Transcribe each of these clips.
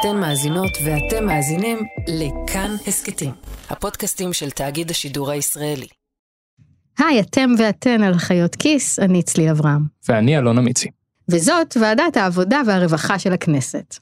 אתן מאזינות ואתם מאזינים לכאן הסכתים, הפודקאסטים של תאגיד השידור הישראלי. היי, אתם ואתן על חיות כיס, אני צליל אברהם. ואני אלון אמיצי. וזאת ועדת העבודה והרווחה של הכנסת.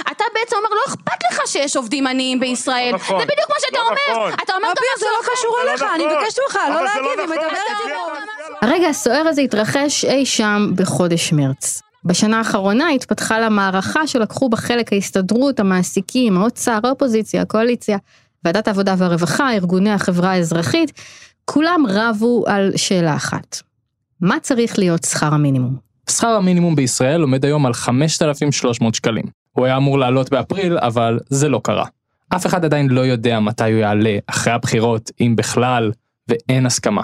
אתה בעצם אומר, לא אכפת לך שיש עובדים עניים בישראל. לא נכון. זה בדיוק מה שאתה לא אומר. נכון. אתה אומר גם אביר, זה משהו לא אחר. קשור זה לא אליך, אני נכון. מבקשת ממך, לא זה להגיב, לא היא נכון. מדברת הרגע הסוער הזה התרחש אי שם בחודש מרץ. בשנה האחרונה התפתחה לה מערכה שלקחו בה חלק ההסתדרות, המעסיקים, האוצר, האופוזיציה, הקואליציה, ועדת העבודה והרווחה, ארגוני החברה האזרחית, כולם רבו על שאלה אחת. מה צריך להיות שכר המינימום? שכר המינימום בישראל עומד היום על 5,300 שקלים. הוא היה אמור לעלות באפריל, אבל זה לא קרה. אף אחד עדיין לא יודע מתי הוא יעלה, אחרי הבחירות, אם בכלל, ואין הסכמה.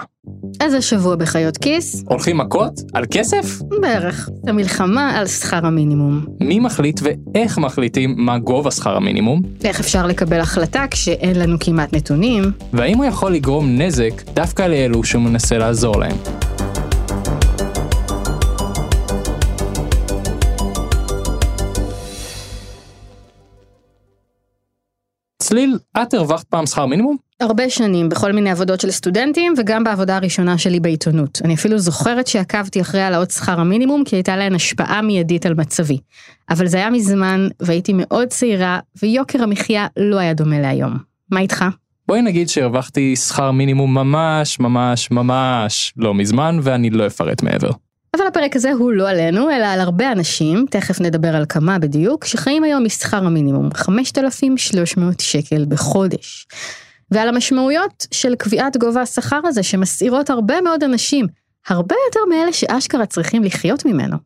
איזה שבוע בחיות כיס? הולכים מכות? על כסף? בערך. המלחמה על שכר המינימום. מי מחליט ואיך מחליטים מה גובה שכר המינימום? איך אפשר לקבל החלטה כשאין לנו כמעט נתונים? והאם הוא יכול לגרום נזק דווקא לאלו שהוא מנסה לעזור להם? צליל, את הרווחת פעם שכר מינימום? הרבה שנים בכל מיני עבודות של סטודנטים וגם בעבודה הראשונה שלי בעיתונות. אני אפילו זוכרת שעקבתי אחרי העלאות שכר המינימום כי הייתה להן השפעה מיידית על מצבי. אבל זה היה מזמן והייתי מאוד צעירה ויוקר המחיה לא היה דומה להיום. מה איתך? בואי נגיד שהרווחתי שכר מינימום ממש ממש ממש לא מזמן ואני לא אפרט מעבר. אבל הפרק הזה הוא לא עלינו אלא על הרבה אנשים, תכף נדבר על כמה בדיוק, שחיים היום משכר המינימום 5,300 שקל בחודש. ועל המשמעויות של קביעת גובה השכר הזה שמסעירות הרבה מאוד אנשים, הרבה יותר מאלה שאשכרה צריכים לחיות ממנו.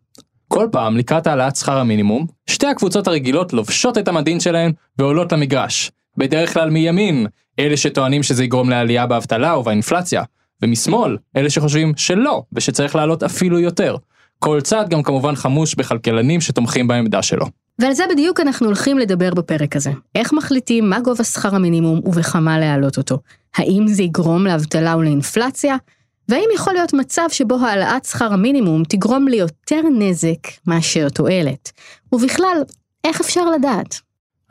כל פעם לקראת העלאת שכר המינימום, שתי הקבוצות הרגילות לובשות את המדין שלהן ועולות למגרש. בדרך כלל מימין, אלה שטוענים שזה יגרום לעלייה באבטלה ובאינפלציה, ומשמאל, אלה שחושבים שלא, ושצריך לעלות אפילו יותר. כל צד גם כמובן חמוש בכלכלנים שתומכים בעמדה שלו. ועל זה בדיוק אנחנו הולכים לדבר בפרק הזה. איך מחליטים מה גובה שכר המינימום ובכמה להעלות אותו? האם זה יגרום לאבטלה ולאינפלציה? והאם יכול להיות מצב שבו העלאת שכר המינימום תגרום ליותר נזק מאשר תועלת? ובכלל, איך אפשר לדעת?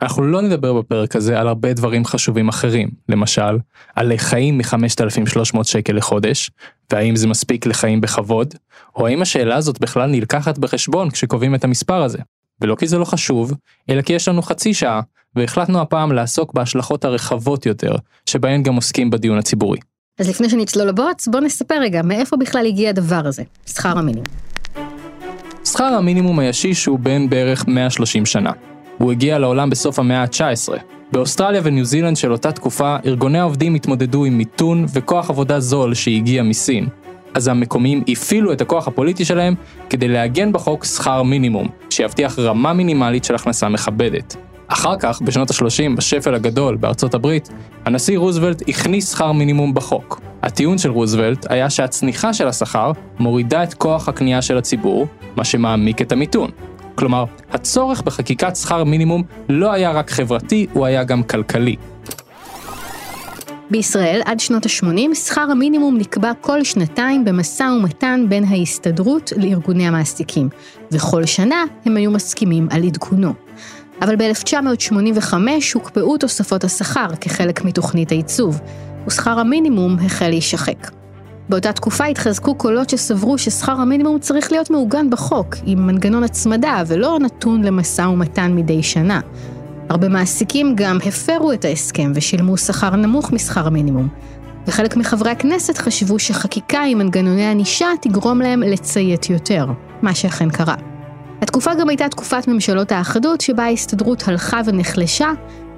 אנחנו לא נדבר בפרק הזה על הרבה דברים חשובים אחרים, למשל, על חיים מ-5,300 שקל לחודש, והאם זה מספיק לחיים בכבוד, או האם השאלה הזאת בכלל נלקחת בחשבון כשקובעים את המספר הזה. ולא כי זה לא חשוב, אלא כי יש לנו חצי שעה, והחלטנו הפעם לעסוק בהשלכות הרחבות יותר, שבהן גם עוסקים בדיון הציבורי. אז לפני שנצלול לבוץ, בוא נספר רגע מאיפה בכלל הגיע הדבר הזה, שכר המינימום. שכר המינימום הישיש הוא בן בערך 130 שנה. הוא הגיע לעולם בסוף המאה ה-19. באוסטרליה וניו זילנד של אותה תקופה, ארגוני העובדים התמודדו עם מיתון וכוח עבודה זול שהגיע מסין. אז המקומיים הפעילו את הכוח הפוליטי שלהם כדי לעגן בחוק שכר מינימום, שיבטיח רמה מינימלית של הכנסה מכבדת. אחר כך, בשנות ה-30, בשפל הגדול בארצות הברית, הנשיא רוזוולט הכניס שכר מינימום בחוק. הטיעון של רוזוולט היה שהצניחה של השכר מורידה את כוח הקנייה של הציבור, מה שמעמיק את המיתון. כלומר, הצורך בחקיקת שכר מינימום לא היה רק חברתי, הוא היה גם כלכלי. בישראל, עד שנות ה-80, שכר המינימום נקבע כל שנתיים במשא ומתן בין ההסתדרות לארגוני המעסיקים, וכל שנה הם היו מסכימים על עדכונו. אבל ב-1985 הוקפאו תוספות השכר כחלק מתוכנית הייצוב, ושכר המינימום החל להישחק. באותה תקופה התחזקו קולות שסברו ששכר המינימום צריך להיות מעוגן בחוק, עם מנגנון הצמדה ולא נתון למשא ומתן מדי שנה. הרבה מעסיקים גם הפרו את ההסכם ושילמו שכר נמוך משכר המינימום. וחלק מחברי הכנסת חשבו שחקיקה עם מנגנוני ענישה תגרום להם לציית יותר, מה שאכן קרה. התקופה גם הייתה תקופת ממשלות האחדות שבה ההסתדרות הלכה ונחלשה,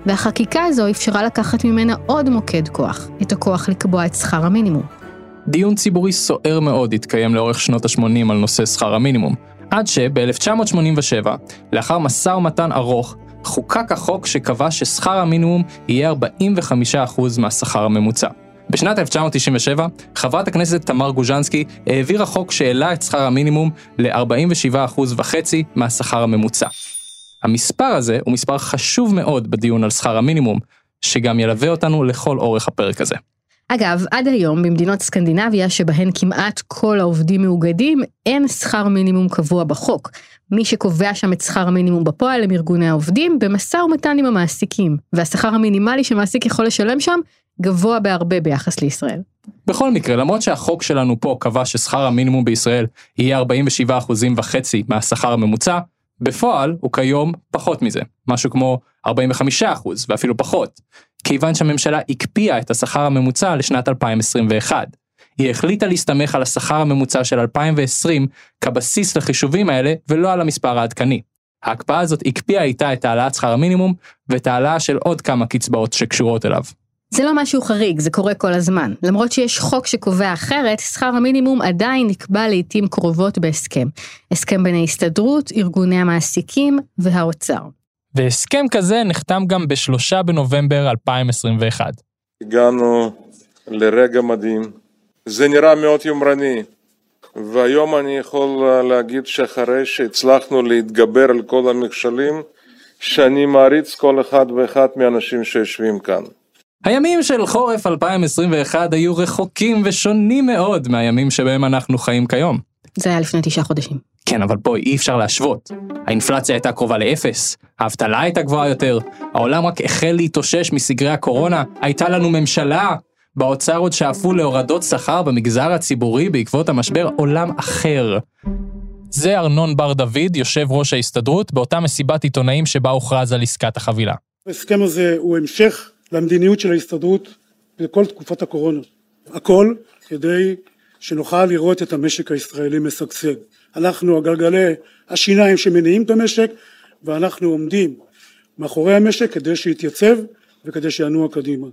והחקיקה הזו אפשרה לקחת ממנה עוד מוקד כוח, את הכוח לקבוע את שכר המינימום. דיון ציבורי סוער מאוד התקיים לאורך שנות ה-80 על נושא שכר המינימום, עד שב-1987, לאחר משא ומתן ארוך, חוקק החוק שקבע ששכר המינימום יהיה 45% מהשכר הממוצע. בשנת 1997, חברת הכנסת תמר גוז'נסקי העבירה חוק שהעלה את שכר המינימום ל-47.5% מהשכר הממוצע. המספר הזה הוא מספר חשוב מאוד בדיון על שכר המינימום, שגם ילווה אותנו לכל אורך הפרק הזה. אגב, עד היום במדינות סקנדינביה שבהן כמעט כל העובדים מאוגדים, אין שכר מינימום קבוע בחוק. מי שקובע שם את שכר המינימום בפועל הם ארגוני העובדים במשא ומתן עם המעסיקים, והשכר המינימלי שמעסיק יכול לשלם שם גבוה בהרבה ביחס לישראל. בכל מקרה, למרות שהחוק שלנו פה קבע ששכר המינימום בישראל יהיה 47 אחוזים וחצי מהשכר הממוצע, בפועל הוא כיום פחות מזה, משהו כמו 45 אחוז ואפילו פחות, כיוון שהממשלה הקפיאה את השכר הממוצע לשנת 2021. היא החליטה להסתמך על השכר הממוצע של 2020 כבסיס לחישובים האלה ולא על המספר העדכני. ההקפאה הזאת הקפיאה איתה את העלאת שכר המינימום ואת העלאה של עוד כמה קצבאות שקשורות אליו. זה לא משהו חריג, זה קורה כל הזמן. למרות שיש חוק שקובע אחרת, שכר המינימום עדיין נקבע לעיתים קרובות בהסכם. הסכם בין ההסתדרות, ארגוני המעסיקים והאוצר. והסכם כזה נחתם גם בשלושה בנובמבר 2021. הגענו לרגע מדהים. זה נראה מאוד יומרני, והיום אני יכול להגיד שאחרי שהצלחנו להתגבר על כל המכשולים, שאני מעריץ כל אחד ואחד מהאנשים שיושבים כאן. הימים של חורף 2021 היו רחוקים ושונים מאוד מהימים שבהם אנחנו חיים כיום. זה היה לפני תשעה חודשים. כן, אבל בואי, אי אפשר להשוות. האינפלציה הייתה קרובה לאפס, האבטלה הייתה גבוהה יותר, העולם רק החל להתאושש מסגרי הקורונה, הייתה לנו ממשלה, באוצר עוד שאפו להורדות שכר במגזר הציבורי בעקבות המשבר עולם אחר. זה ארנון בר דוד, יושב ראש ההסתדרות, באותה מסיבת עיתונאים שבה הוכרז על עסקת החבילה. ההסכם הזה הוא המשך למדיניות של ההסתדרות בכל תקופת הקורונה. הכל כדי שנוכל לראות את המשק הישראלי משגשג. אנחנו הגלגלי השיניים שמניעים את המשק ואנחנו עומדים מאחורי המשק כדי שיתייצב וכדי שינוע קדימה.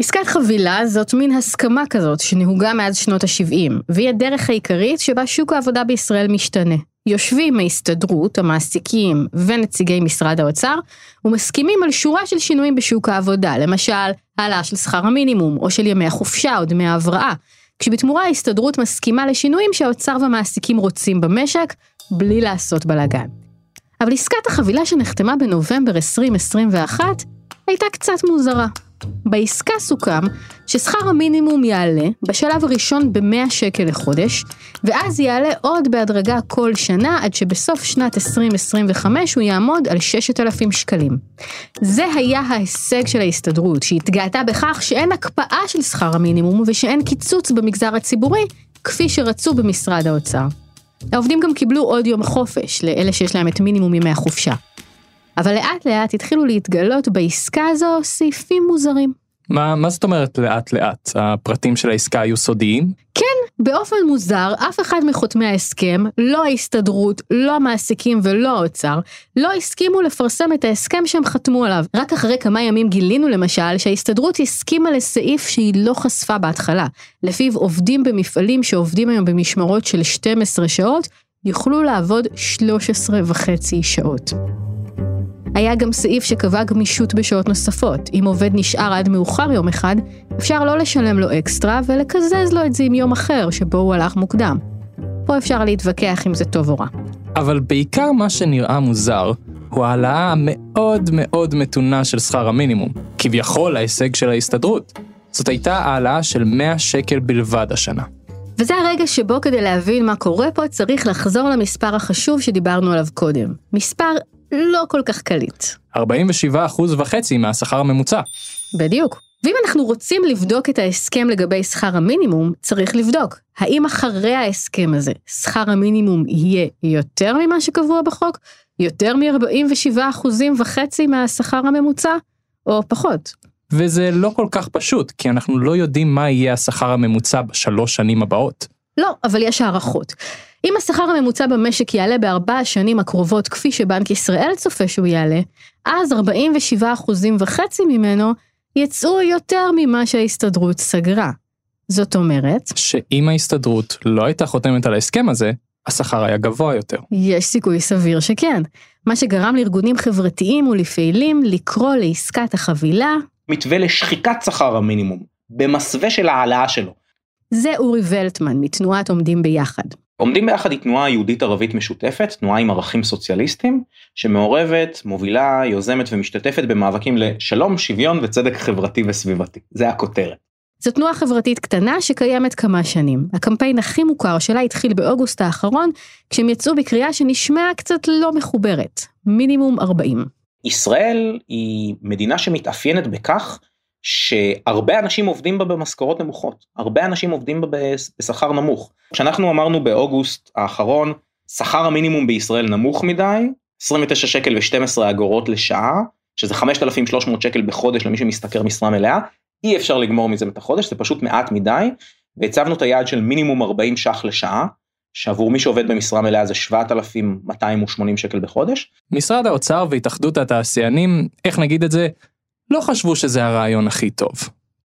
עסקת חבילה זאת מין הסכמה כזאת שנהוגה מאז שנות ה-70, והיא הדרך העיקרית שבה שוק העבודה בישראל משתנה. יושבים ההסתדרות, המעסיקים ונציגי משרד האוצר, ומסכימים על שורה של שינויים בשוק העבודה, למשל, העלאה של שכר המינימום, או של ימי החופשה או דמי ההבראה, כשבתמורה ההסתדרות מסכימה לשינויים שהאוצר והמעסיקים רוצים במשק, בלי לעשות בלאגן. אבל עסקת החבילה שנחתמה בנובמבר 2021 הייתה קצת מוזרה. בעסקה סוכם ששכר המינימום יעלה בשלב הראשון ב-100 שקל לחודש, ואז יעלה עוד בהדרגה כל שנה עד שבסוף שנת 2025 הוא יעמוד על 6,000 שקלים. זה היה ההישג של ההסתדרות, שהתגאתה בכך שאין הקפאה של שכר המינימום ושאין קיצוץ במגזר הציבורי, כפי שרצו במשרד האוצר. העובדים גם קיבלו עוד יום חופש לאלה שיש להם את מינימום ימי החופשה. אבל לאט לאט התחילו להתגלות בעסקה הזו סעיפים מוזרים. מה, מה זאת אומרת לאט לאט? הפרטים של העסקה היו סודיים? כן, באופן מוזר, אף אחד מחותמי ההסכם, לא ההסתדרות, לא המעסיקים ולא האוצר, לא הסכימו לפרסם את ההסכם שהם חתמו עליו. רק אחרי כמה ימים גילינו למשל שההסתדרות הסכימה לסעיף שהיא לא חשפה בהתחלה, לפיו עובדים במפעלים שעובדים היום במשמרות של 12 שעות, יוכלו לעבוד 13 וחצי שעות. היה גם סעיף שקבע גמישות בשעות נוספות. אם עובד נשאר עד מאוחר יום אחד, אפשר לא לשלם לו אקסטרה ולקזז לו את זה עם יום אחר שבו הוא הלך מוקדם. פה אפשר להתווכח אם זה טוב או רע. אבל בעיקר מה שנראה מוזר, הוא העלאה המאוד מאוד מתונה של שכר המינימום, כביכול ההישג של ההסתדרות. זאת הייתה העלאה של 100 שקל בלבד השנה. וזה הרגע שבו כדי להבין מה קורה פה צריך לחזור למספר החשוב שדיברנו עליו קודם. מספר לא כל כך קליט. 47 אחוז וחצי מהשכר הממוצע. בדיוק. ואם אנחנו רוצים לבדוק את ההסכם לגבי שכר המינימום, צריך לבדוק, האם אחרי ההסכם הזה, שכר המינימום יהיה יותר ממה שקבוע בחוק? יותר מ-47 אחוזים וחצי מהשכר הממוצע? או פחות? וזה לא כל כך פשוט, כי אנחנו לא יודעים מה יהיה השכר הממוצע בשלוש שנים הבאות. לא, אבל יש הערכות. אם השכר הממוצע במשק יעלה בארבע השנים הקרובות כפי שבנק ישראל צופה שהוא יעלה, אז 47 אחוזים וחצי ממנו יצאו יותר ממה שההסתדרות סגרה. זאת אומרת... שאם ההסתדרות לא הייתה חותמת על ההסכם הזה, השכר היה גבוה יותר. יש סיכוי סביר שכן. מה שגרם לארגונים חברתיים ולפעילים לקרוא לעסקת החבילה... מתווה לשחיקת שכר המינימום, במסווה של העלאה שלו. זה אורי ולטמן מתנועת עומדים ביחד. עומדים ביחד היא תנועה יהודית ערבית משותפת, תנועה עם ערכים סוציאליסטיים, שמעורבת, מובילה, יוזמת ומשתתפת במאבקים לשלום, שוויון וצדק חברתי וסביבתי. זה הכותרת. זו תנועה חברתית קטנה שקיימת כמה שנים. הקמפיין הכי מוכר שלה התחיל באוגוסט האחרון, כשהם יצאו בקריאה שנשמעה קצת לא מחוברת, מינימום 40. ישראל היא מדינה שמתאפיינת בכך שהרבה אנשים עובדים בה במשכורות נמוכות, הרבה אנשים עובדים בה בשכר נמוך. כשאנחנו אמרנו באוגוסט האחרון, שכר המינימום בישראל נמוך מדי, 29 שקל ו-12 אגורות לשעה, שזה 5,300 שקל בחודש למי שמשתכר משרה מלאה, אי אפשר לגמור מזה את החודש, זה פשוט מעט מדי, והצבנו את היעד של מינימום 40 ש"ח לשעה, שעבור מי שעובד במשרה מלאה זה 7,280 שקל בחודש. משרד האוצר והתאחדות התעשיינים, איך נגיד את זה, לא חשבו שזה הרעיון הכי טוב.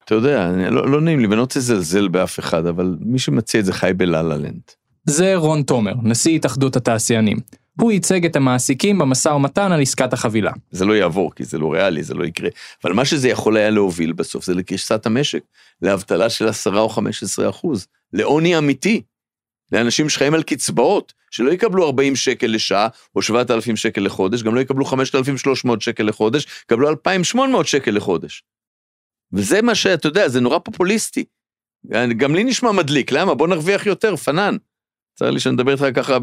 אתה יודע, לא, לא נעים לי ואני לא רוצה לזלזל באף אחד, אבל מי שמציע את זה חי בלה-לה לנד. זה רון תומר, נשיא התאחדות התעשיינים. הוא ייצג את המעסיקים במשא ומתן על עסקת החבילה. זה לא יעבור, כי זה לא ריאלי, זה לא יקרה. אבל מה שזה יכול היה להוביל בסוף זה לקריסת המשק, לאבטלה של 10 או 15 אחוז, לעוני אמיתי, לאנשים שחיים על קצבאות, שלא יקבלו 40 שקל לשעה או 7,000 שקל לחודש, גם לא יקבלו 5,300 שקל לחודש, יקבלו 2,800 שקל לחודש. וזה מה שאתה יודע, זה נורא פופוליסטי. גם לי נשמע מדליק, למה? בוא נרוויח יותר, פנן. צר לי שאני מדבר איתך ככה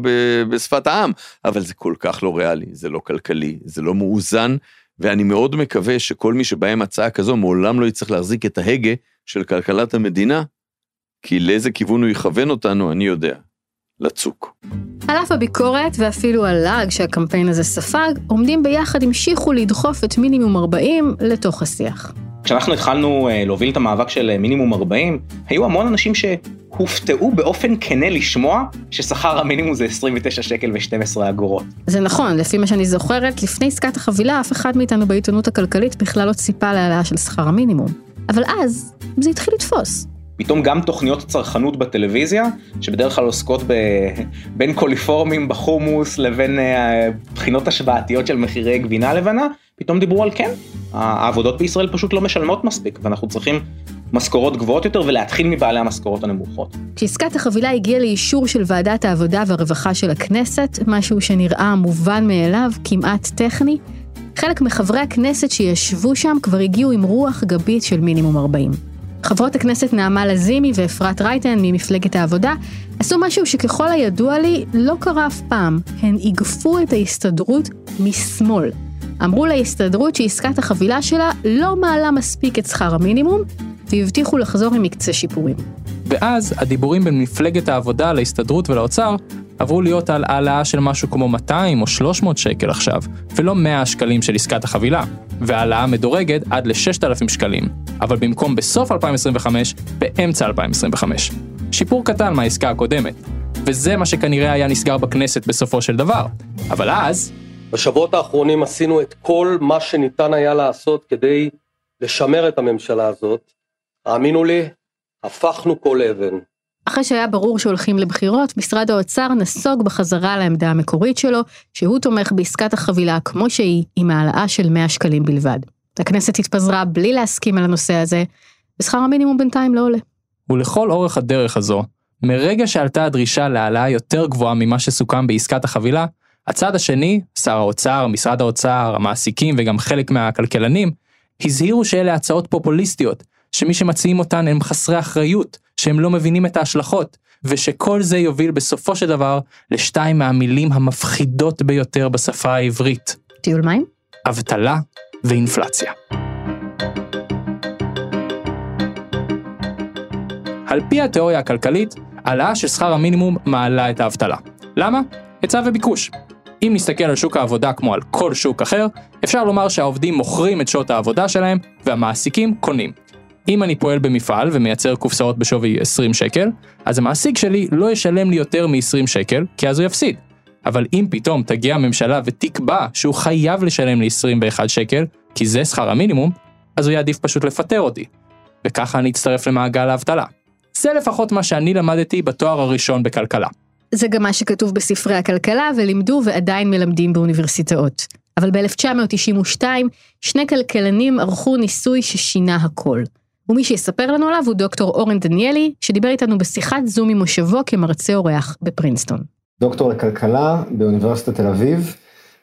בשפת העם, אבל זה כל כך לא ריאלי, זה לא כלכלי, זה לא מאוזן, ואני מאוד מקווה שכל מי שבא עם הצעה כזו מעולם לא יצטרך להחזיק את ההגה של כלכלת המדינה, כי לאיזה כיוון הוא יכוון אותנו, אני יודע. לצוק. על אף הביקורת ואפילו הלעג שהקמפיין הזה ספג, עומדים ביחד המשיכו לדחוף את מינימום 40 לתוך השיח. כשאנחנו התחלנו אה, להוביל את המאבק של אה, מינימום 40, היו המון אנשים שהופתעו באופן כנה לשמוע ששכר המינימום זה 29 שקל ו-12 אגורות. זה נכון, לפי מה שאני זוכרת, לפני עסקת החבילה אף אחד מאיתנו בעיתונות הכלכלית בכלל לא ציפה להעלאה של שכר המינימום. אבל אז זה התחיל לתפוס. פתאום גם תוכניות צרכנות בטלוויזיה, שבדרך כלל עוסקות ב... בין קוליפורמים בחומוס לבין אה, בחינות השוואתיות של מחירי גבינה לבנה, פתאום דיברו על כן, העבודות בישראל פשוט לא משלמות מספיק, ואנחנו צריכים משכורות גבוהות יותר ולהתחיל מבעלי המשכורות הנמוכות. כשעסקת החבילה הגיעה לאישור של ועדת העבודה והרווחה של הכנסת, משהו שנראה מובן מאליו, כמעט טכני, חלק מחברי הכנסת שישבו שם כבר הגיעו עם רוח גבית של מינימום 40. חברות הכנסת נעמה לזימי ואפרת רייטן ממפלגת העבודה עשו משהו שככל הידוע לי לא קרה אף פעם, הן איגפו את ההסתדרות משמאל. אמרו להסתדרות שעסקת החבילה שלה לא מעלה מספיק את שכר המינימום, והבטיחו לחזור עם מקצה שיפורים. ואז הדיבורים בין מפלגת העבודה להסתדרות ולאוצר עברו להיות על העלאה של משהו כמו 200 או 300 שקל עכשיו, ולא 100 שקלים של עסקת החבילה, והעלאה מדורגת עד ל-6,000 שקלים, אבל במקום בסוף 2025, באמצע 2025. שיפור קטן מהעסקה הקודמת, וזה מה שכנראה היה נסגר בכנסת בסופו של דבר. אבל אז... בשבועות האחרונים עשינו את כל מה שניתן היה לעשות כדי לשמר את הממשלה הזאת. האמינו לי, הפכנו כל אבן. אחרי שהיה ברור שהולכים לבחירות, משרד האוצר נסוג בחזרה לעמדה המקורית שלו, שהוא תומך בעסקת החבילה כמו שהיא, עם העלאה של 100 שקלים בלבד. הכנסת התפזרה בלי להסכים על הנושא הזה, ושכר המינימום בינתיים לא עולה. ולכל אורך הדרך הזו, מרגע שעלתה הדרישה להעלאה יותר גבוהה ממה שסוכם בעסקת החבילה, הצד השני, שר האוצר, משרד האוצר, המעסיקים וגם חלק מהכלכלנים, הזהירו שאלה הצעות פופוליסטיות, שמי שמציעים אותן הם חסרי אחריות, שהם לא מבינים את ההשלכות, ושכל זה יוביל בסופו של דבר לשתיים מהמילים המפחידות ביותר בשפה העברית. טיול מים? אבטלה ואינפלציה. על פי התיאוריה הכלכלית, העלאה של שכר המינימום מעלה את האבטלה. למה? היצע וביקוש. אם נסתכל על שוק העבודה כמו על כל שוק אחר, אפשר לומר שהעובדים מוכרים את שעות העבודה שלהם והמעסיקים קונים. אם אני פועל במפעל ומייצר קופסאות בשווי 20 שקל, אז המעסיק שלי לא ישלם לי יותר מ-20 שקל, כי אז הוא יפסיד. אבל אם פתאום תגיע הממשלה ותקבע שהוא חייב לשלם לי 21 שקל, כי זה שכר המינימום, אז הוא יעדיף פשוט לפטר אותי. וככה אני אצטרף למעגל האבטלה. זה לפחות מה שאני למדתי בתואר הראשון בכלכלה. זה גם מה שכתוב בספרי הכלכלה ולימדו ועדיין מלמדים באוניברסיטאות. אבל ב-1992 שני כלכלנים ערכו ניסוי ששינה הכל. ומי שיספר לנו עליו הוא דוקטור אורן דניאלי, שדיבר איתנו בשיחת זום ממושבו כמרצה אורח בפרינסטון. דוקטור לכלכלה באוניברסיטת תל אביב,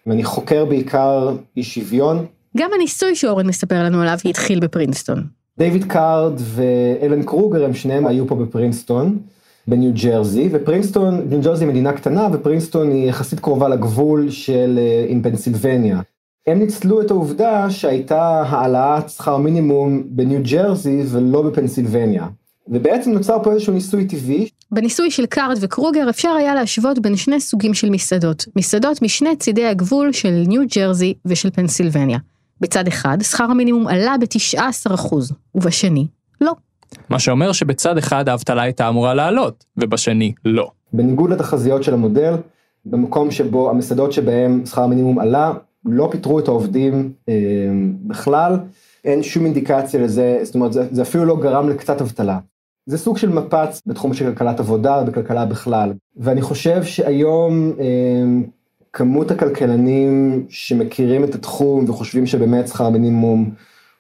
ואני חוקר בעיקר אי שוויון. גם הניסוי שאורן מספר לנו עליו התחיל בפרינסטון. דיוויד קארד ואלן קרוגר הם שניהם היו פה בפרינסטון, בניו ג'רזי, ופרינסטון, ניו ג'רזי מדינה קטנה ופרינסטון היא יחסית קרובה לגבול של אה, עם פנסילבניה. הם ניצלו את העובדה שהייתה העלאת שכר מינימום בניו ג'רזי ולא בפנסילבניה. ובעצם נוצר פה איזשהו ניסוי טבעי. בניסוי של קארד וקרוגר אפשר היה להשוות בין שני סוגים של מסעדות, מסעדות משני צידי הגבול של ניו ג'רזי ושל פנסילבניה. בצד אחד, שכר המינימום עלה ב-19%, ובשני, לא. מה שאומר שבצד אחד האבטלה הייתה אמורה לעלות, ובשני לא. בניגוד לתחזיות של המודל, במקום שבו המסעדות שבהם שכר המינימום עלה, לא פיטרו את העובדים אה, בכלל, אין שום אינדיקציה לזה, זאת אומרת זה, זה אפילו לא גרם לקצת אבטלה. זה סוג של מפץ בתחום של כלכלת עבודה ובכלכלה בכלל, ואני חושב שהיום אה, כמות הכלכלנים שמכירים את התחום וחושבים שבאמת שכר מינימום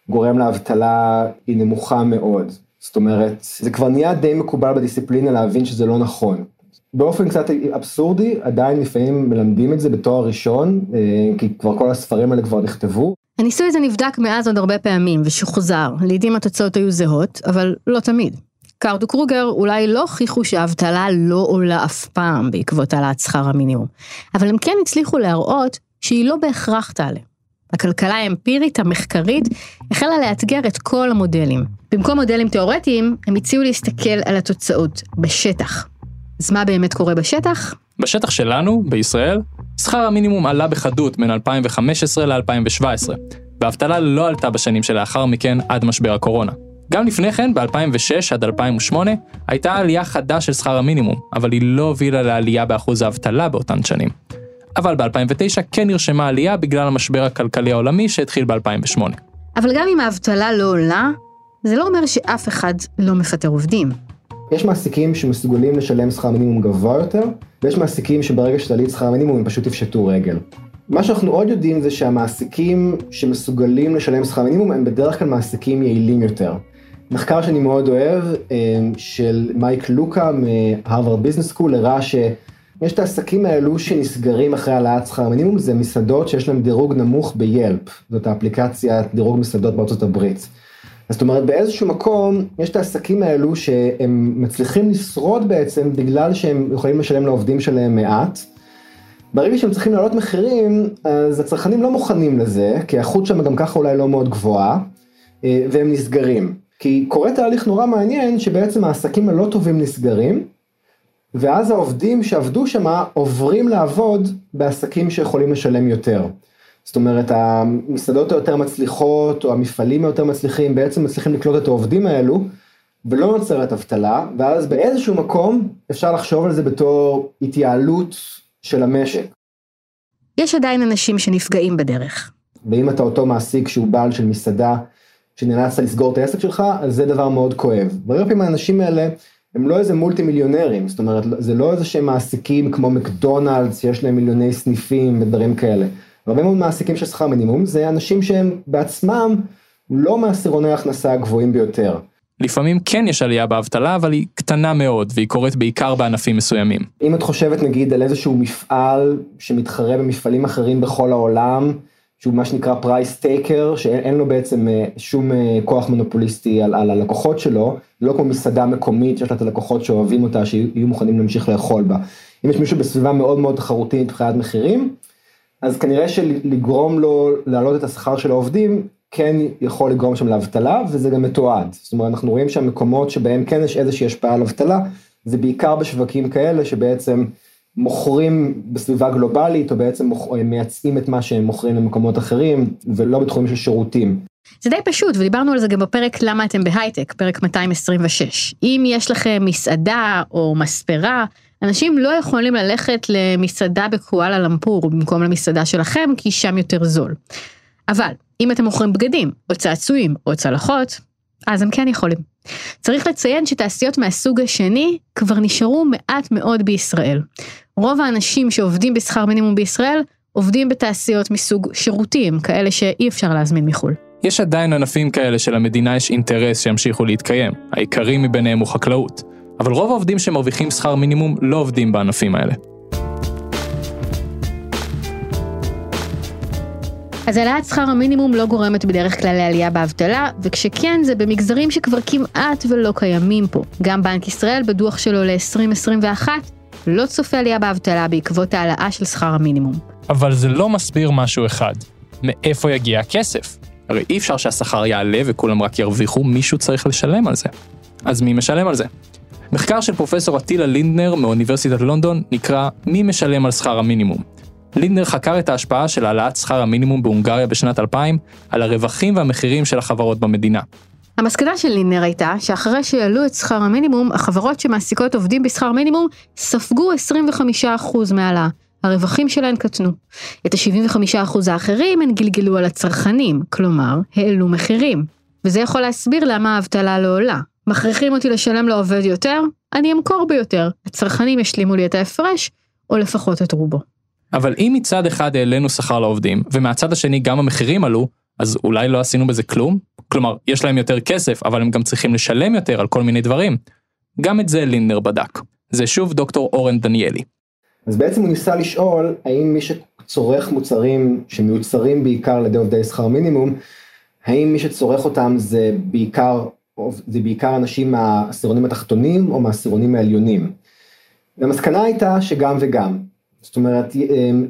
גורם לאבטלה היא נמוכה מאוד. זאת אומרת, זה כבר נהיה די מקובל בדיסציפלינה להבין שזה לא נכון. באופן קצת אבסורדי, עדיין לפעמים מלמדים את זה בתואר ראשון, אה, כי כבר כל הספרים האלה כבר נכתבו. הניסוי הזה נבדק מאז עוד הרבה פעמים ושוחזר, לעיתים התוצאות היו זהות, אבל לא תמיד. קארד וקרוגר אולי לא הוכיחו שהאבטלה לא עולה אף פעם בעקבות העלאת שכר המינימום, אבל הם כן הצליחו להראות שהיא לא בהכרח תעלה. הכלכלה האמפירית המחקרית החלה לאתגר את כל המודלים. במקום מודלים תאורטיים, הם הציעו להסתכל על התוצאות בשטח. אז מה באמת קורה בשטח? בשטח שלנו, בישראל, שכר המינימום עלה בחדות בין 2015 ל-2017, והאבטלה לא עלתה בשנים שלאחר מכן עד משבר הקורונה. גם לפני כן, ב-2006 עד 2008, הייתה עלייה חדה של שכר המינימום, אבל היא לא הובילה לעלייה באחוז האבטלה באותן שנים. אבל ב-2009 כן נרשמה עלייה בגלל המשבר הכלכלי העולמי שהתחיל ב-2008. אבל גם אם האבטלה לא עולה, זה לא אומר שאף אחד לא מפטר עובדים. יש מעסיקים שמסוגלים לשלם שכר מינימום גבוה יותר, ויש מעסיקים שברגע שתעלי את שכר המינימום הם פשוט יפשטו רגל. מה שאנחנו עוד יודעים זה שהמעסיקים שמסוגלים לשלם שכר מינימום הם בדרך כלל מעסיקים יעילים יותר. מחקר שאני מאוד אוהב, אה, של מייק לוקה מ Harvard Business School, הראה שיש את העסקים האלו שנסגרים אחרי העלאת שכר מינימום, זה מסעדות שיש להם דירוג נמוך ב Yelp, זאת האפליקציה דירוג מסעדות בארצות הברית. זאת אומרת באיזשהו מקום יש את העסקים האלו שהם מצליחים לשרוד בעצם בגלל שהם יכולים לשלם לעובדים שלהם מעט. ברגע שהם צריכים להעלות מחירים אז הצרכנים לא מוכנים לזה כי האיכות שם גם ככה אולי לא מאוד גבוהה אה, והם נסגרים. כי קורה תהליך נורא מעניין שבעצם העסקים הלא טובים נסגרים ואז העובדים שעבדו שם עוברים לעבוד בעסקים שיכולים לשלם יותר. זאת אומרת המסעדות היותר מצליחות או המפעלים היותר מצליחים בעצם מצליחים לקלוט את העובדים האלו ולא נוצרת אבטלה ואז באיזשהו מקום אפשר לחשוב על זה בתור התייעלות של המשק. יש עדיין אנשים שנפגעים בדרך. ואם אתה אותו מעסיק שהוא בעל של מסעדה שנאלצת לסגור את העסק שלך אז זה דבר מאוד כואב. והרבה פעמים האנשים האלה הם לא איזה מולטי מיליונרים זאת אומרת זה לא איזה שהם מעסיקים כמו מקדונלדס שיש להם מיליוני סניפים ודברים כאלה. הרבה מאוד מעסיקים של שכר מינימום זה אנשים שהם בעצמם לא מעשירוני ההכנסה הגבוהים ביותר. לפעמים כן יש עלייה באבטלה, אבל היא קטנה מאוד, והיא קורית בעיקר בענפים מסוימים. אם את חושבת נגיד על איזשהו מפעל שמתחרה במפעלים אחרים בכל העולם, שהוא מה שנקרא פרייס טייקר, שאין לו בעצם אה, שום אה, כוח מונופוליסטי על, על הלקוחות שלו, לא כמו מסעדה מקומית שיש לה את הלקוחות שאוהבים אותה, שיהיו מוכנים להמשיך לאכול בה. אם יש מישהו בסביבה מאוד מאוד תחרותית מבחינת מחירים, אז כנראה שלגרום לו להעלות את השכר של העובדים כן יכול לגרום שם לאבטלה וזה גם מתועד. זאת אומרת אנחנו רואים שהמקומות שבהם כן יש איזושהי השפעה על אבטלה זה בעיקר בשווקים כאלה שבעצם מוכרים בסביבה גלובלית או בעצם מייצאים את מה שהם מוכרים למקומות אחרים ולא בתחומים של שירותים. זה די פשוט ודיברנו על זה גם בפרק למה אתם בהייטק פרק 226 אם יש לכם מסעדה או מספרה אנשים לא יכולים ללכת למסעדה בקואלה למפור במקום למסעדה שלכם כי שם יותר זול. אבל אם אתם מוכרים בגדים או צעצועים או צלחות אז הם כן יכולים. צריך לציין שתעשיות מהסוג השני כבר נשארו מעט מאוד בישראל. רוב האנשים שעובדים בשכר מינימום בישראל עובדים בתעשיות מסוג שירותים, כאלה שאי אפשר להזמין מחו"ל. יש עדיין ענפים כאלה שלמדינה יש אינטרס שימשיכו להתקיים, העיקרי מביניהם הוא חקלאות. אבל רוב העובדים שמרוויחים שכר מינימום לא עובדים בענפים האלה. אז העלאת שכר המינימום לא גורמת בדרך כלל לעלייה באבטלה, וכשכן זה במגזרים שכבר כמעט ולא קיימים פה. גם בנק ישראל בדוח שלו ל-2021 לא צופה עלייה באבטלה בעקבות העלאה של שכר המינימום. אבל זה לא מסביר משהו אחד. מאיפה יגיע הכסף? הרי אי אפשר שהשכר יעלה וכולם רק ירוויחו, מישהו צריך לשלם על זה. אז מי משלם על זה? מחקר של פרופסור אטילה לינדנר מאוניברסיטת לונדון נקרא "מי משלם על שכר המינימום". לינדנר חקר את ההשפעה של העלאת שכר המינימום בהונגריה בשנת 2000 על הרווחים והמחירים של החברות במדינה. המסקנה של לינר הייתה שאחרי שיעלו את שכר המינימום, החברות שמעסיקות עובדים בשכר מינימום ספגו 25% מהעלאה. הרווחים שלהן קטנו. את ה-75% האחרים הן גלגלו על הצרכנים, כלומר, העלו מחירים. וזה יכול להסביר למה האבטלה לא עולה. מכריחים אותי לשלם לעובד יותר, אני אמכור ביותר. הצרכנים ישלימו לי את ההפרש, או לפחות את רובו. אבל אם מצד אחד העלינו שכר לעובדים, ומהצד השני גם המחירים עלו, אז אולי לא עשינו בזה כלום? כלומר, יש להם יותר כסף, אבל הם גם צריכים לשלם יותר על כל מיני דברים. גם את זה לינדר בדק. זה שוב דוקטור אורן דניאלי. אז בעצם הוא ניסה לשאול האם מי שצורך מוצרים שמיוצרים בעיקר על ידי עובדי שכר מינימום, האם מי שצורך אותם זה בעיקר, זה בעיקר אנשים מהעשירונים התחתונים או מהעשירונים העליונים. והמסקנה הייתה שגם וגם. זאת אומרת,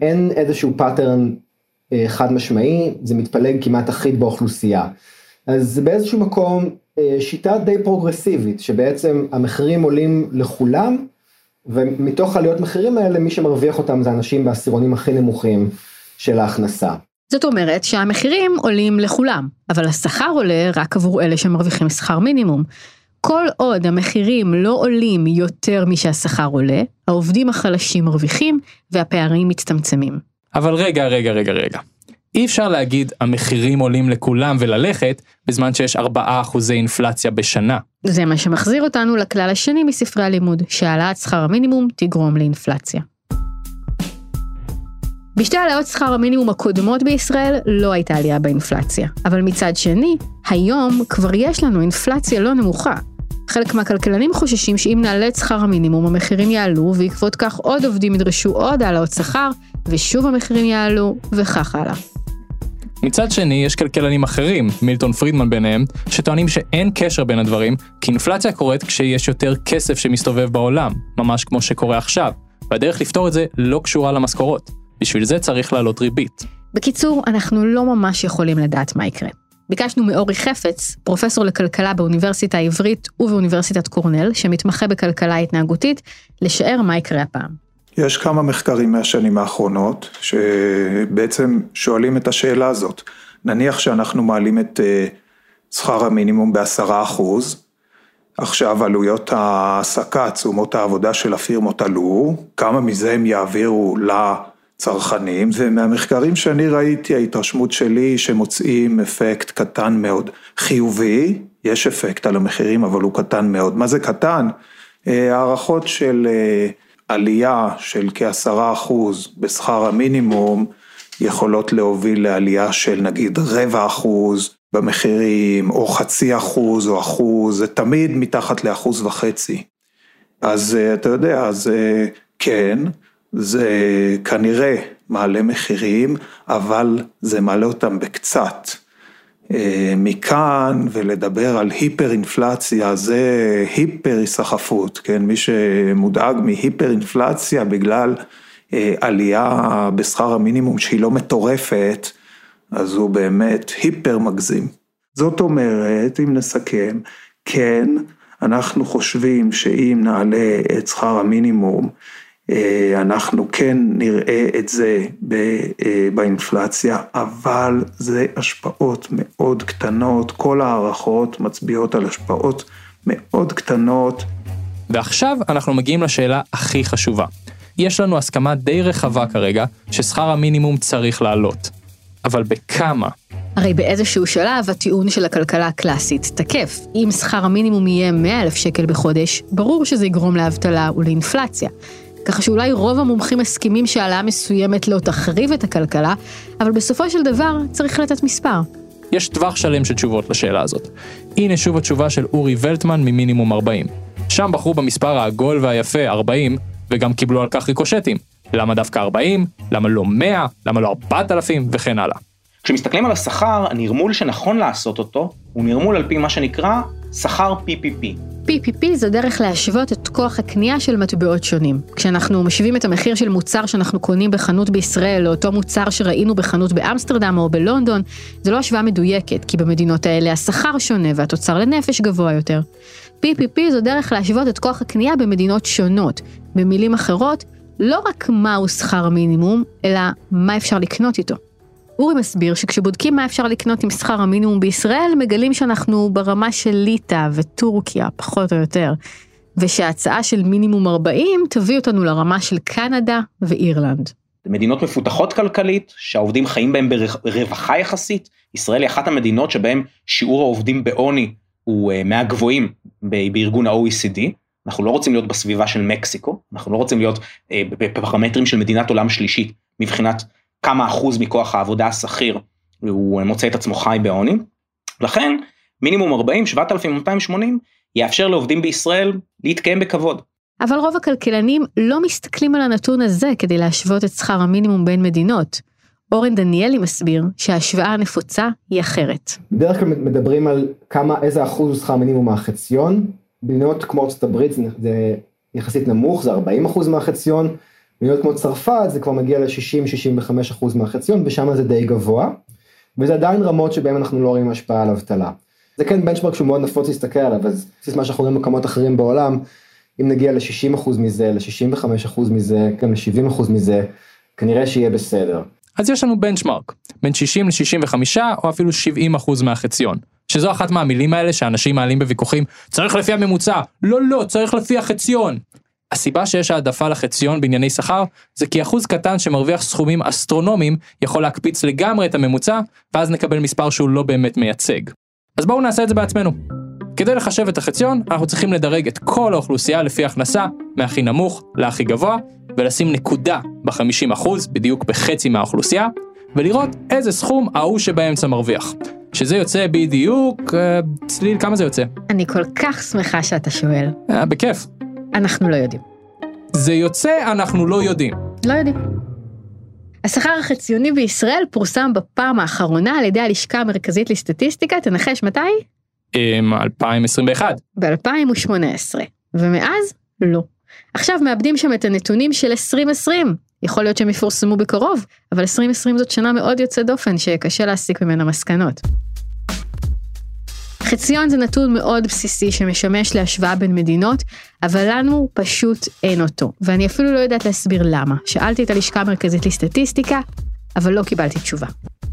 אין איזשהו pattern אה, חד משמעי, זה מתפלג כמעט אחיד באוכלוסייה. אז באיזשהו מקום אה, שיטה די פרוגרסיבית, שבעצם המחירים עולים לכולם, ומתוך עליות מחירים האלה מי שמרוויח אותם זה אנשים בעשירונים הכי נמוכים של ההכנסה. זאת אומרת שהמחירים עולים לכולם, אבל השכר עולה רק עבור אלה שמרוויחים שכר מינימום. כל עוד המחירים לא עולים יותר משהשכר עולה, העובדים החלשים מרוויחים והפערים מצטמצמים. אבל רגע, רגע, רגע, רגע. אי אפשר להגיד המחירים עולים לכולם וללכת בזמן שיש 4% אינפלציה בשנה. זה מה שמחזיר אותנו לכלל השני מספרי הלימוד, שהעלאת שכר המינימום תגרום לאינפלציה. בשתי העלאות שכר המינימום הקודמות בישראל לא הייתה עלייה באינפלציה, אבל מצד שני, היום כבר יש לנו אינפלציה לא נמוכה. חלק מהכלכלנים חוששים שאם נעלה את שכר המינימום המחירים יעלו, ובעקבות כך עוד עובדים ידרשו עוד העלאות שכר, ושוב המחירים יעלו, וכך הלאה. מצד שני, יש כלכלנים אחרים, מילטון פרידמן ביניהם, שטוענים שאין קשר בין הדברים, כי אינפלציה קורית כשיש יותר כסף שמסתובב בעולם, ממש כמו שקורה עכשיו, והדרך לפתור את זה לא קשורה למשכורות. בשביל זה צריך לעלות ריבית. בקיצור, אנחנו לא ממש יכולים לדעת מה יקרה. ביקשנו מאורי חפץ, פרופסור לכלכלה באוניברסיטה העברית ובאוניברסיטת קורנל, שמתמחה בכלכלה התנהגותית, לשער מה יקרה הפעם. יש כמה מחקרים מהשנים האחרונות שבעצם שואלים את השאלה הזאת. נניח שאנחנו מעלים את אה, שכר המינימום בעשרה אחוז, עכשיו עלויות ההעסקה, תשומות העבודה של הפירמות עלו, כמה מזה הם יעבירו לצרכנים, ומהמחקרים שאני ראיתי, ההתרשמות שלי שמוצאים אפקט קטן מאוד. חיובי, יש אפקט על המחירים, אבל הוא קטן מאוד. מה זה קטן? אה, הערכות של אה, עלייה של כעשרה אחוז בשכר המינימום יכולות להוביל לעלייה של נגיד רבע אחוז במחירים, או חצי אחוז או אחוז, זה תמיד מתחת לאחוז וחצי. אז אה, אתה יודע, אז כן, זה כנראה מעלה מחירים, אבל זה מעלה אותם בקצת. אה, מכאן ולדבר על היפר אינפלציה זה היפר היסחפות, כן, מי שמודאג מהיפר אינפלציה בגלל אה, עלייה בשכר המינימום שהיא לא מטורפת, אז הוא באמת היפר מגזים. זאת אומרת, אם נסכם, כן, אנחנו חושבים שאם נעלה את שכר המינימום אנחנו כן נראה את זה אה, באינפלציה, אבל זה השפעות מאוד קטנות, כל הערכות מצביעות על השפעות מאוד קטנות. ועכשיו אנחנו מגיעים לשאלה הכי חשובה. יש לנו הסכמה די רחבה כרגע ששכר המינימום צריך לעלות. אבל בכמה? הרי באיזשהו שלב הטיעון של הכלכלה הקלאסית תקף. אם שכר המינימום יהיה 100 אלף שקל בחודש, ברור שזה יגרום לאבטלה ולאינפלציה. ככה שאולי רוב המומחים מסכימים שהעלאה מסוימת לא תחריב את הכלכלה, אבל בסופו של דבר צריך לתת מספר. יש טווח שלם של תשובות לשאלה הזאת. הנה שוב התשובה של אורי ולטמן ממינימום 40. שם בחרו במספר העגול והיפה 40, וגם קיבלו על כך ריקושטים. למה דווקא 40? למה לא 100? למה לא 4,000? וכן הלאה. כשמסתכלים על השכר, הנרמול שנכון לעשות אותו, הוא נרמול על פי מה שנקרא שכר PPP. PPP זו דרך להשוות את כוח הקנייה של מטבעות שונים. כשאנחנו משווים את המחיר של מוצר שאנחנו קונים בחנות בישראל לאותו מוצר שראינו בחנות באמסטרדם או בלונדון, זו לא השוואה מדויקת, כי במדינות האלה השכר שונה והתוצר לנפש גבוה יותר. PPP זו דרך להשוות את כוח הקנייה במדינות שונות. במילים אחרות, לא רק מהו שכר המינימום, אלא מה אפשר לקנות איתו. אורי מסביר שכשבודקים מה אפשר לקנות עם שכר המינימום בישראל, מגלים שאנחנו ברמה של ליטא וטורקיה, פחות או יותר. ושההצעה של מינימום 40 תביא אותנו לרמה של קנדה ואירלנד. מדינות מפותחות כלכלית, שהעובדים חיים בהן ברווחה יחסית. ישראל היא אחת המדינות שבהן שיעור העובדים בעוני הוא אה, מהגבוהים בארגון ה-OECD. אנחנו לא רוצים להיות בסביבה של מקסיקו, אנחנו לא רוצים להיות אה, בפרמטרים של מדינת עולם שלישית מבחינת כמה אחוז מכוח העבודה השכיר הוא מוצא את עצמו חי בעוני. לכן מינימום 40, 7,280 יאפשר לעובדים בישראל להתקיים בכבוד. אבל רוב הכלכלנים לא מסתכלים על הנתון הזה כדי להשוות את שכר המינימום בין מדינות. אורן דניאלי מסביר שההשוואה הנפוצה היא אחרת. בדרך כלל מדברים על כמה, איזה אחוז הוא שכר מינימום מהחציון. במדינות כמו ארצות הברית זה יחסית נמוך, זה 40 אחוז מהחציון. מדינות כמו צרפת זה כבר מגיע ל-60-65 אחוז מהחציון ושם זה די גבוה. וזה עדיין רמות שבהם אנחנו לא רואים השפעה על אבטלה. זה כן בנצ'מרק שהוא מאוד נפוץ להסתכל עליו, אז בסיס מה שאנחנו רואים במקומות אחרים בעולם, אם נגיע ל-60 אחוז מזה, ל-65 אחוז מזה, גם ל-70 אחוז מזה, כנראה שיהיה בסדר. אז יש לנו בנצ'מרק, בין 60 ל-65 או אפילו 70 אחוז מהחציון. שזו אחת מהמילים האלה שאנשים מעלים בוויכוחים, צריך לפי הממוצע, לא לא, צריך לפי החציון. הסיבה שיש העדפה לחציון בענייני שכר, זה כי אחוז קטן שמרוויח סכומים אסטרונומיים יכול להקפיץ לגמרי את הממוצע, ואז נקבל מספר שהוא לא באמת מייצג. אז בואו נעשה את זה בעצמנו. כדי לחשב את החציון, אנחנו צריכים לדרג את כל האוכלוסייה לפי הכנסה, מהכי נמוך להכי גבוה, ולשים נקודה ב-50%, בדיוק בחצי מהאוכלוסייה, ולראות איזה סכום ההוא שבאמצע מרוויח. שזה יוצא בדיוק, אה, צליל, כמה זה יוצא? אני כל כך שמחה שאתה שואל. אה, בכיף. אנחנו לא יודעים. זה יוצא, אנחנו לא יודעים. לא יודעים. השכר החציוני בישראל פורסם בפעם האחרונה על ידי הלשכה המרכזית לסטטיסטיקה, תנחש מתי? עם 2021. ב-2018. ומאז, לא. עכשיו מאבדים שם את הנתונים של 2020. יכול להיות שהם יפורסמו בקרוב, אבל 2020 זאת שנה מאוד יוצאת דופן שקשה להסיק ממנה מסקנות. חציון זה נתון מאוד בסיסי שמשמש להשוואה בין מדינות, אבל לנו פשוט אין אותו, ואני אפילו לא יודעת להסביר למה. שאלתי את הלשכה המרכזית לסטטיסטיקה, אבל לא קיבלתי תשובה.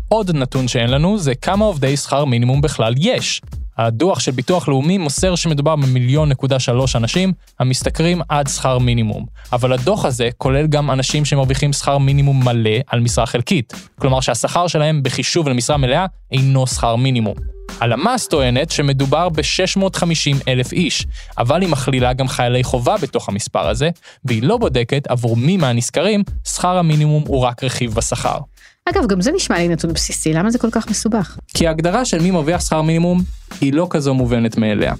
עוד נתון שאין לנו זה כמה עובדי שכר מינימום בכלל יש. הדוח של ביטוח לאומי מוסר שמדובר במיליון נקודה שלוש אנשים המשתכרים עד שכר מינימום. אבל הדוח הזה כולל גם אנשים שמרוויחים שכר מינימום מלא על משרה חלקית. כלומר שהשכר שלהם בחישוב למשרה מלאה אינו שכר מינימום. הלמ"ס טוענת שמדובר ב-650 אלף איש, אבל היא מכלילה גם חיילי חובה בתוך המספר הזה, והיא לא בודקת עבור מי מהנסקרים שכר המינימום הוא רק רכיב בשכר. אגב, גם זה נשמע לי נתון בסיסי, למה זה כל כך מסובך? כי ההגדרה של מי מרוויח שכר מינימום היא לא כזו מובנת מאליה.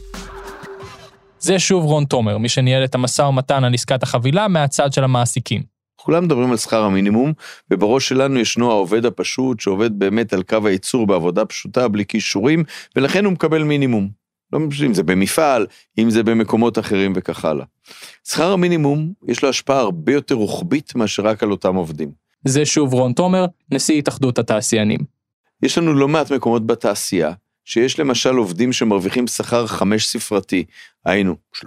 זה שוב רון תומר, מי שניהל את המשא ומתן על עסקת החבילה מהצד של המעסיקים. כולם מדברים על שכר המינימום, ובראש שלנו ישנו העובד הפשוט שעובד באמת על קו הייצור בעבודה פשוטה בלי כישורים, ולכן הוא מקבל מינימום. לא משנה אם זה במפעל, אם זה במקומות אחרים וכך הלאה. שכר המינימום יש לו השפעה הרבה יותר רוחבית מאשר רק על אותם עובדים. זה שוב רון תומר, נשיא התאחדות התעשיינים. יש לנו לא מעט מקומות בתעשייה, שיש למשל עובדים שמרוויחים שכר חמש ספרתי, היינו 12-13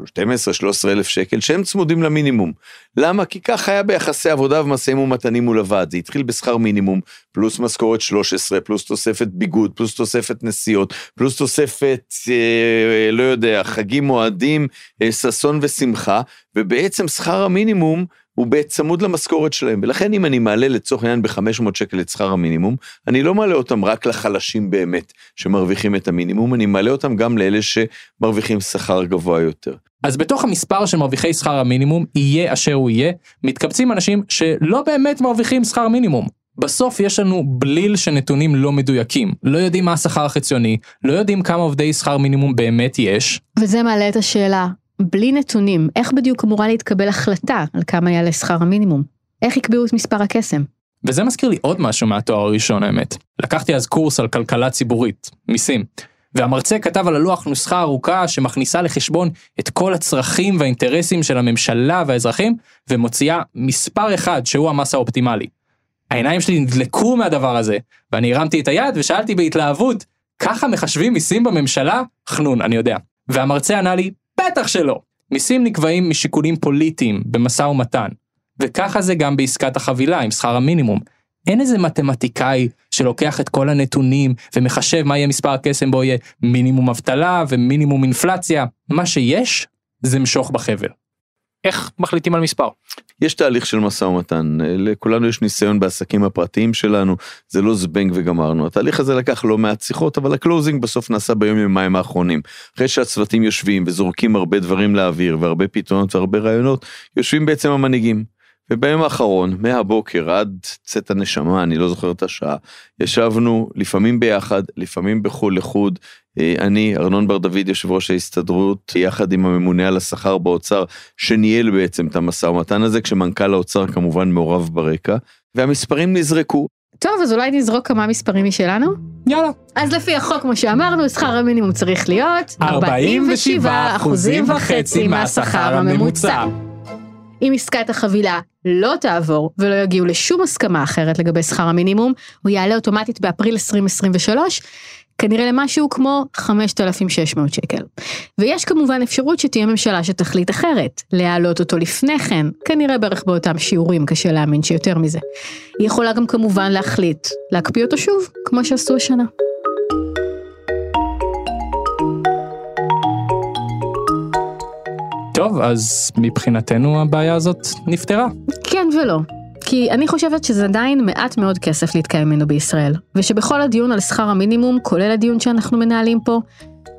אלף שקל, שהם צמודים למינימום. למה? כי כך היה ביחסי עבודה ומשאים ומתנים מול הוועד. זה התחיל בשכר מינימום, פלוס משכורת 13, פלוס תוספת ביגוד, פלוס תוספת נסיעות, פלוס תוספת, אה, לא יודע, חגים, מועדים, אה, ששון ושמחה, ובעצם שכר המינימום הוא בצמוד למשכורת שלהם, ולכן אם אני מעלה לצורך העניין ב-500 שקל את שכר המינימום, אני לא מעלה אותם רק לחלשים באמת שמרוויחים את המינימום, אני מעלה אותם גם לאלה שמרוויחים שכר גבוה יותר. אז בתוך המספר של מרוויחי שכר המינימום, יהיה אשר הוא יהיה, מתקבצים אנשים שלא באמת מרוויחים שכר מינימום. בסוף יש לנו בליל של נתונים לא מדויקים, לא יודעים מה השכר החציוני, לא יודעים כמה עובדי שכר מינימום באמת יש. וזה מעלה את השאלה, בלי נתונים, איך בדיוק אמורה להתקבל החלטה על כמה יעלה שכר המינימום? איך יקבעו את מספר הקסם? וזה מזכיר לי עוד משהו מהתואר הראשון האמת. לקחתי אז קורס על כלכלה ציבורית, מיסים. והמרצה כתב על הלוח נוסחה ארוכה שמכניסה לחשבון את כל הצרכים והאינטרסים של הממשלה והאזרחים, ומוציאה מספר אחד שהוא המס האופטימלי. העיניים שלי נדלקו מהדבר הזה, ואני הרמתי את היד ושאלתי בהתלהבות, ככה מחשבים מיסים בממשלה? חנון, אני יודע. והמרצה ענה לי, בטח שלא. מיסים נקבעים משיקולים פוליטיים במשא ומתן. וככה זה גם בעסקת החבילה עם שכר המינימום. אין איזה מתמטיקאי שלוקח את כל הנתונים ומחשב מה יהיה מספר הקסם בו יהיה מינימום אבטלה ומינימום אינפלציה. מה שיש זה משוך בחבל. איך מחליטים על מספר? יש תהליך של משא ומתן, לכולנו יש ניסיון בעסקים הפרטיים שלנו, זה לא זבנג וגמרנו. התהליך הזה לקח לא מעט שיחות, אבל ה closing בסוף נעשה ביום יומיים האחרונים. אחרי שהצוותים יושבים וזורקים הרבה דברים לאוויר והרבה פתרונות והרבה רעיונות, יושבים בעצם המנהיגים. וביום האחרון, מהבוקר עד צאת הנשמה, אני לא זוכר את השעה, ישבנו לפעמים ביחד, לפעמים בכל לחוד. אה, אני, ארנון בר דוד, יושב ראש ההסתדרות, יחד עם הממונה על השכר באוצר, שניהל בעצם את המשא ומתן הזה, כשמנכ"ל האוצר כמובן מעורב ברקע, והמספרים נזרקו. טוב, אז אולי נזרוק כמה מספרים משלנו? יאללה. אז לפי החוק, כמו שאמרנו, שכר המינימום צריך להיות 47 אחוזים וחצי מהשכר הממוצע. אם עסקת החבילה לא תעבור ולא יגיעו לשום הסכמה אחרת לגבי שכר המינימום, הוא יעלה אוטומטית באפריל 2023, כנראה למשהו כמו 5,600 שקל. ויש כמובן אפשרות שתהיה ממשלה שתחליט אחרת, להעלות אותו לפני כן, כנראה בערך באותם שיעורים, קשה להאמין שיותר מזה. היא יכולה גם כמובן להחליט להקפיא אותו שוב, כמו שעשו השנה. טוב, אז מבחינתנו הבעיה הזאת נפתרה. כן ולא. כי אני חושבת שזה עדיין מעט מאוד כסף להתקיים ממנו בישראל, ושבכל הדיון על שכר המינימום, כולל הדיון שאנחנו מנהלים פה,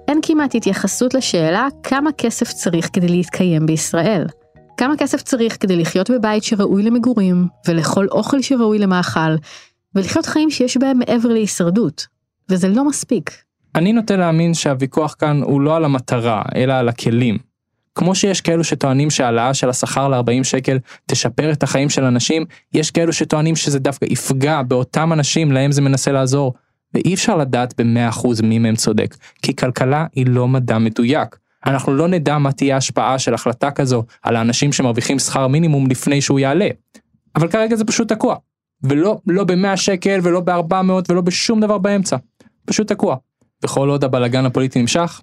אין כמעט התייחסות לשאלה כמה כסף צריך כדי להתקיים בישראל. כמה כסף צריך כדי לחיות בבית שראוי למגורים, ולאכול אוכל שראוי למאכל, ולחיות חיים שיש בהם מעבר להישרדות. וזה לא מספיק. אני נוטה להאמין שהוויכוח כאן הוא לא על המטרה, אלא על הכלים. כמו שיש כאלו שטוענים שהעלאה של השכר ל-40 שקל תשפר את החיים של אנשים, יש כאלו שטוענים שזה דווקא יפגע באותם אנשים להם זה מנסה לעזור. ואי אפשר לדעת ב-100% מי מהם צודק, כי כלכלה היא לא מדע מדויק. אנחנו לא נדע מה תהיה ההשפעה של החלטה כזו על האנשים שמרוויחים שכר מינימום לפני שהוא יעלה. אבל כרגע זה פשוט תקוע. ולא לא ב-100 שקל ולא ב-400 ולא בשום דבר באמצע. פשוט תקוע. וכל עוד הבלגן הפוליטי נמשך,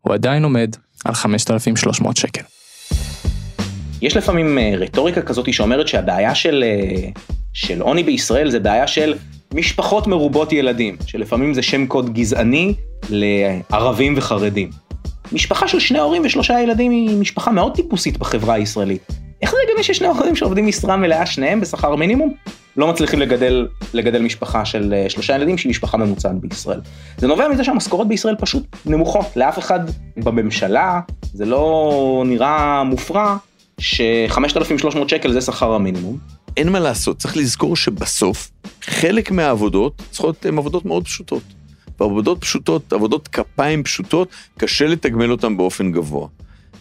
הוא עדיין עומד על 5,300 שקל. יש לפעמים אה, רטוריקה כזאת שאומרת שהבעיה של, אה, של עוני בישראל זה בעיה של משפחות מרובות ילדים, שלפעמים זה שם קוד גזעני לערבים וחרדים. משפחה של שני הורים ושלושה ילדים היא משפחה מאוד טיפוסית בחברה הישראלית. איך זה הגיוני ששני הורים שעובדים משרה מלאה שניהם בשכר מינימום לא מצליחים לגדל, לגדל משפחה של אה, שלושה ילדים שהיא משפחה ממוצעת בישראל. זה נובע מזה שהמשכורות בישראל פשוט נמוכות, לאף אחד בממשלה זה לא נראה מופרע ש-5,300 שקל זה שכר המינימום. אין מה לעשות, צריך לזכור שבסוף חלק מהעבודות צריכות הן עבודות מאוד פשוטות. ועבודות פשוטות, עבודות כפיים פשוטות, קשה לתגמל אותן באופן גבוה.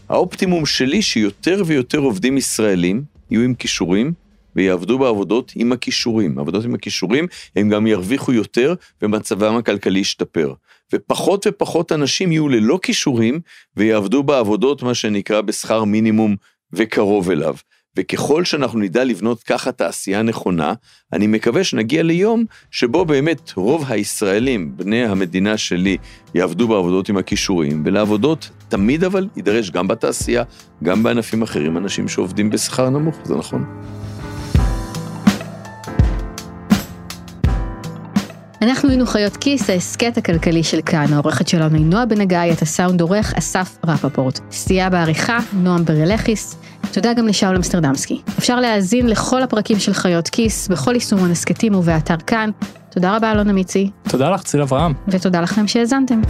האופטימום שלי שיותר ויותר עובדים ישראלים יהיו עם כישורים ויעבדו בעבודות עם הכישורים. עבודות עם הכישורים, הם גם ירוויחו יותר ומצבם הכלכלי ישתפר. ופחות ופחות אנשים יהיו ללא כישורים ויעבדו בעבודות, מה שנקרא, בשכר מינימום וקרוב אליו. וככל שאנחנו נדע לבנות ככה תעשייה נכונה, אני מקווה שנגיע ליום שבו באמת רוב הישראלים, בני המדינה שלי, יעבדו בעבודות עם הכישורים, ולעבודות תמיד אבל יידרש גם בתעשייה, גם בענפים אחרים, אנשים שעובדים בשכר נמוך, זה נכון. אנחנו היינו חיות כיס, ההסכת הכלכלי של כאן. העורכת שלנו היא נועה בן הגיא, את הסאונד עורך אסף רפפורט. סייע בעריכה, נועם ברלכיס. תודה גם לשאול אמסטרדמסקי. אפשר להאזין לכל הפרקים של חיות כיס בכל יישומון הסכתים ובאתר כאן. תודה רבה אלונה מיצי. תודה לך ציל אברהם. ותודה לכם שהאזנתם.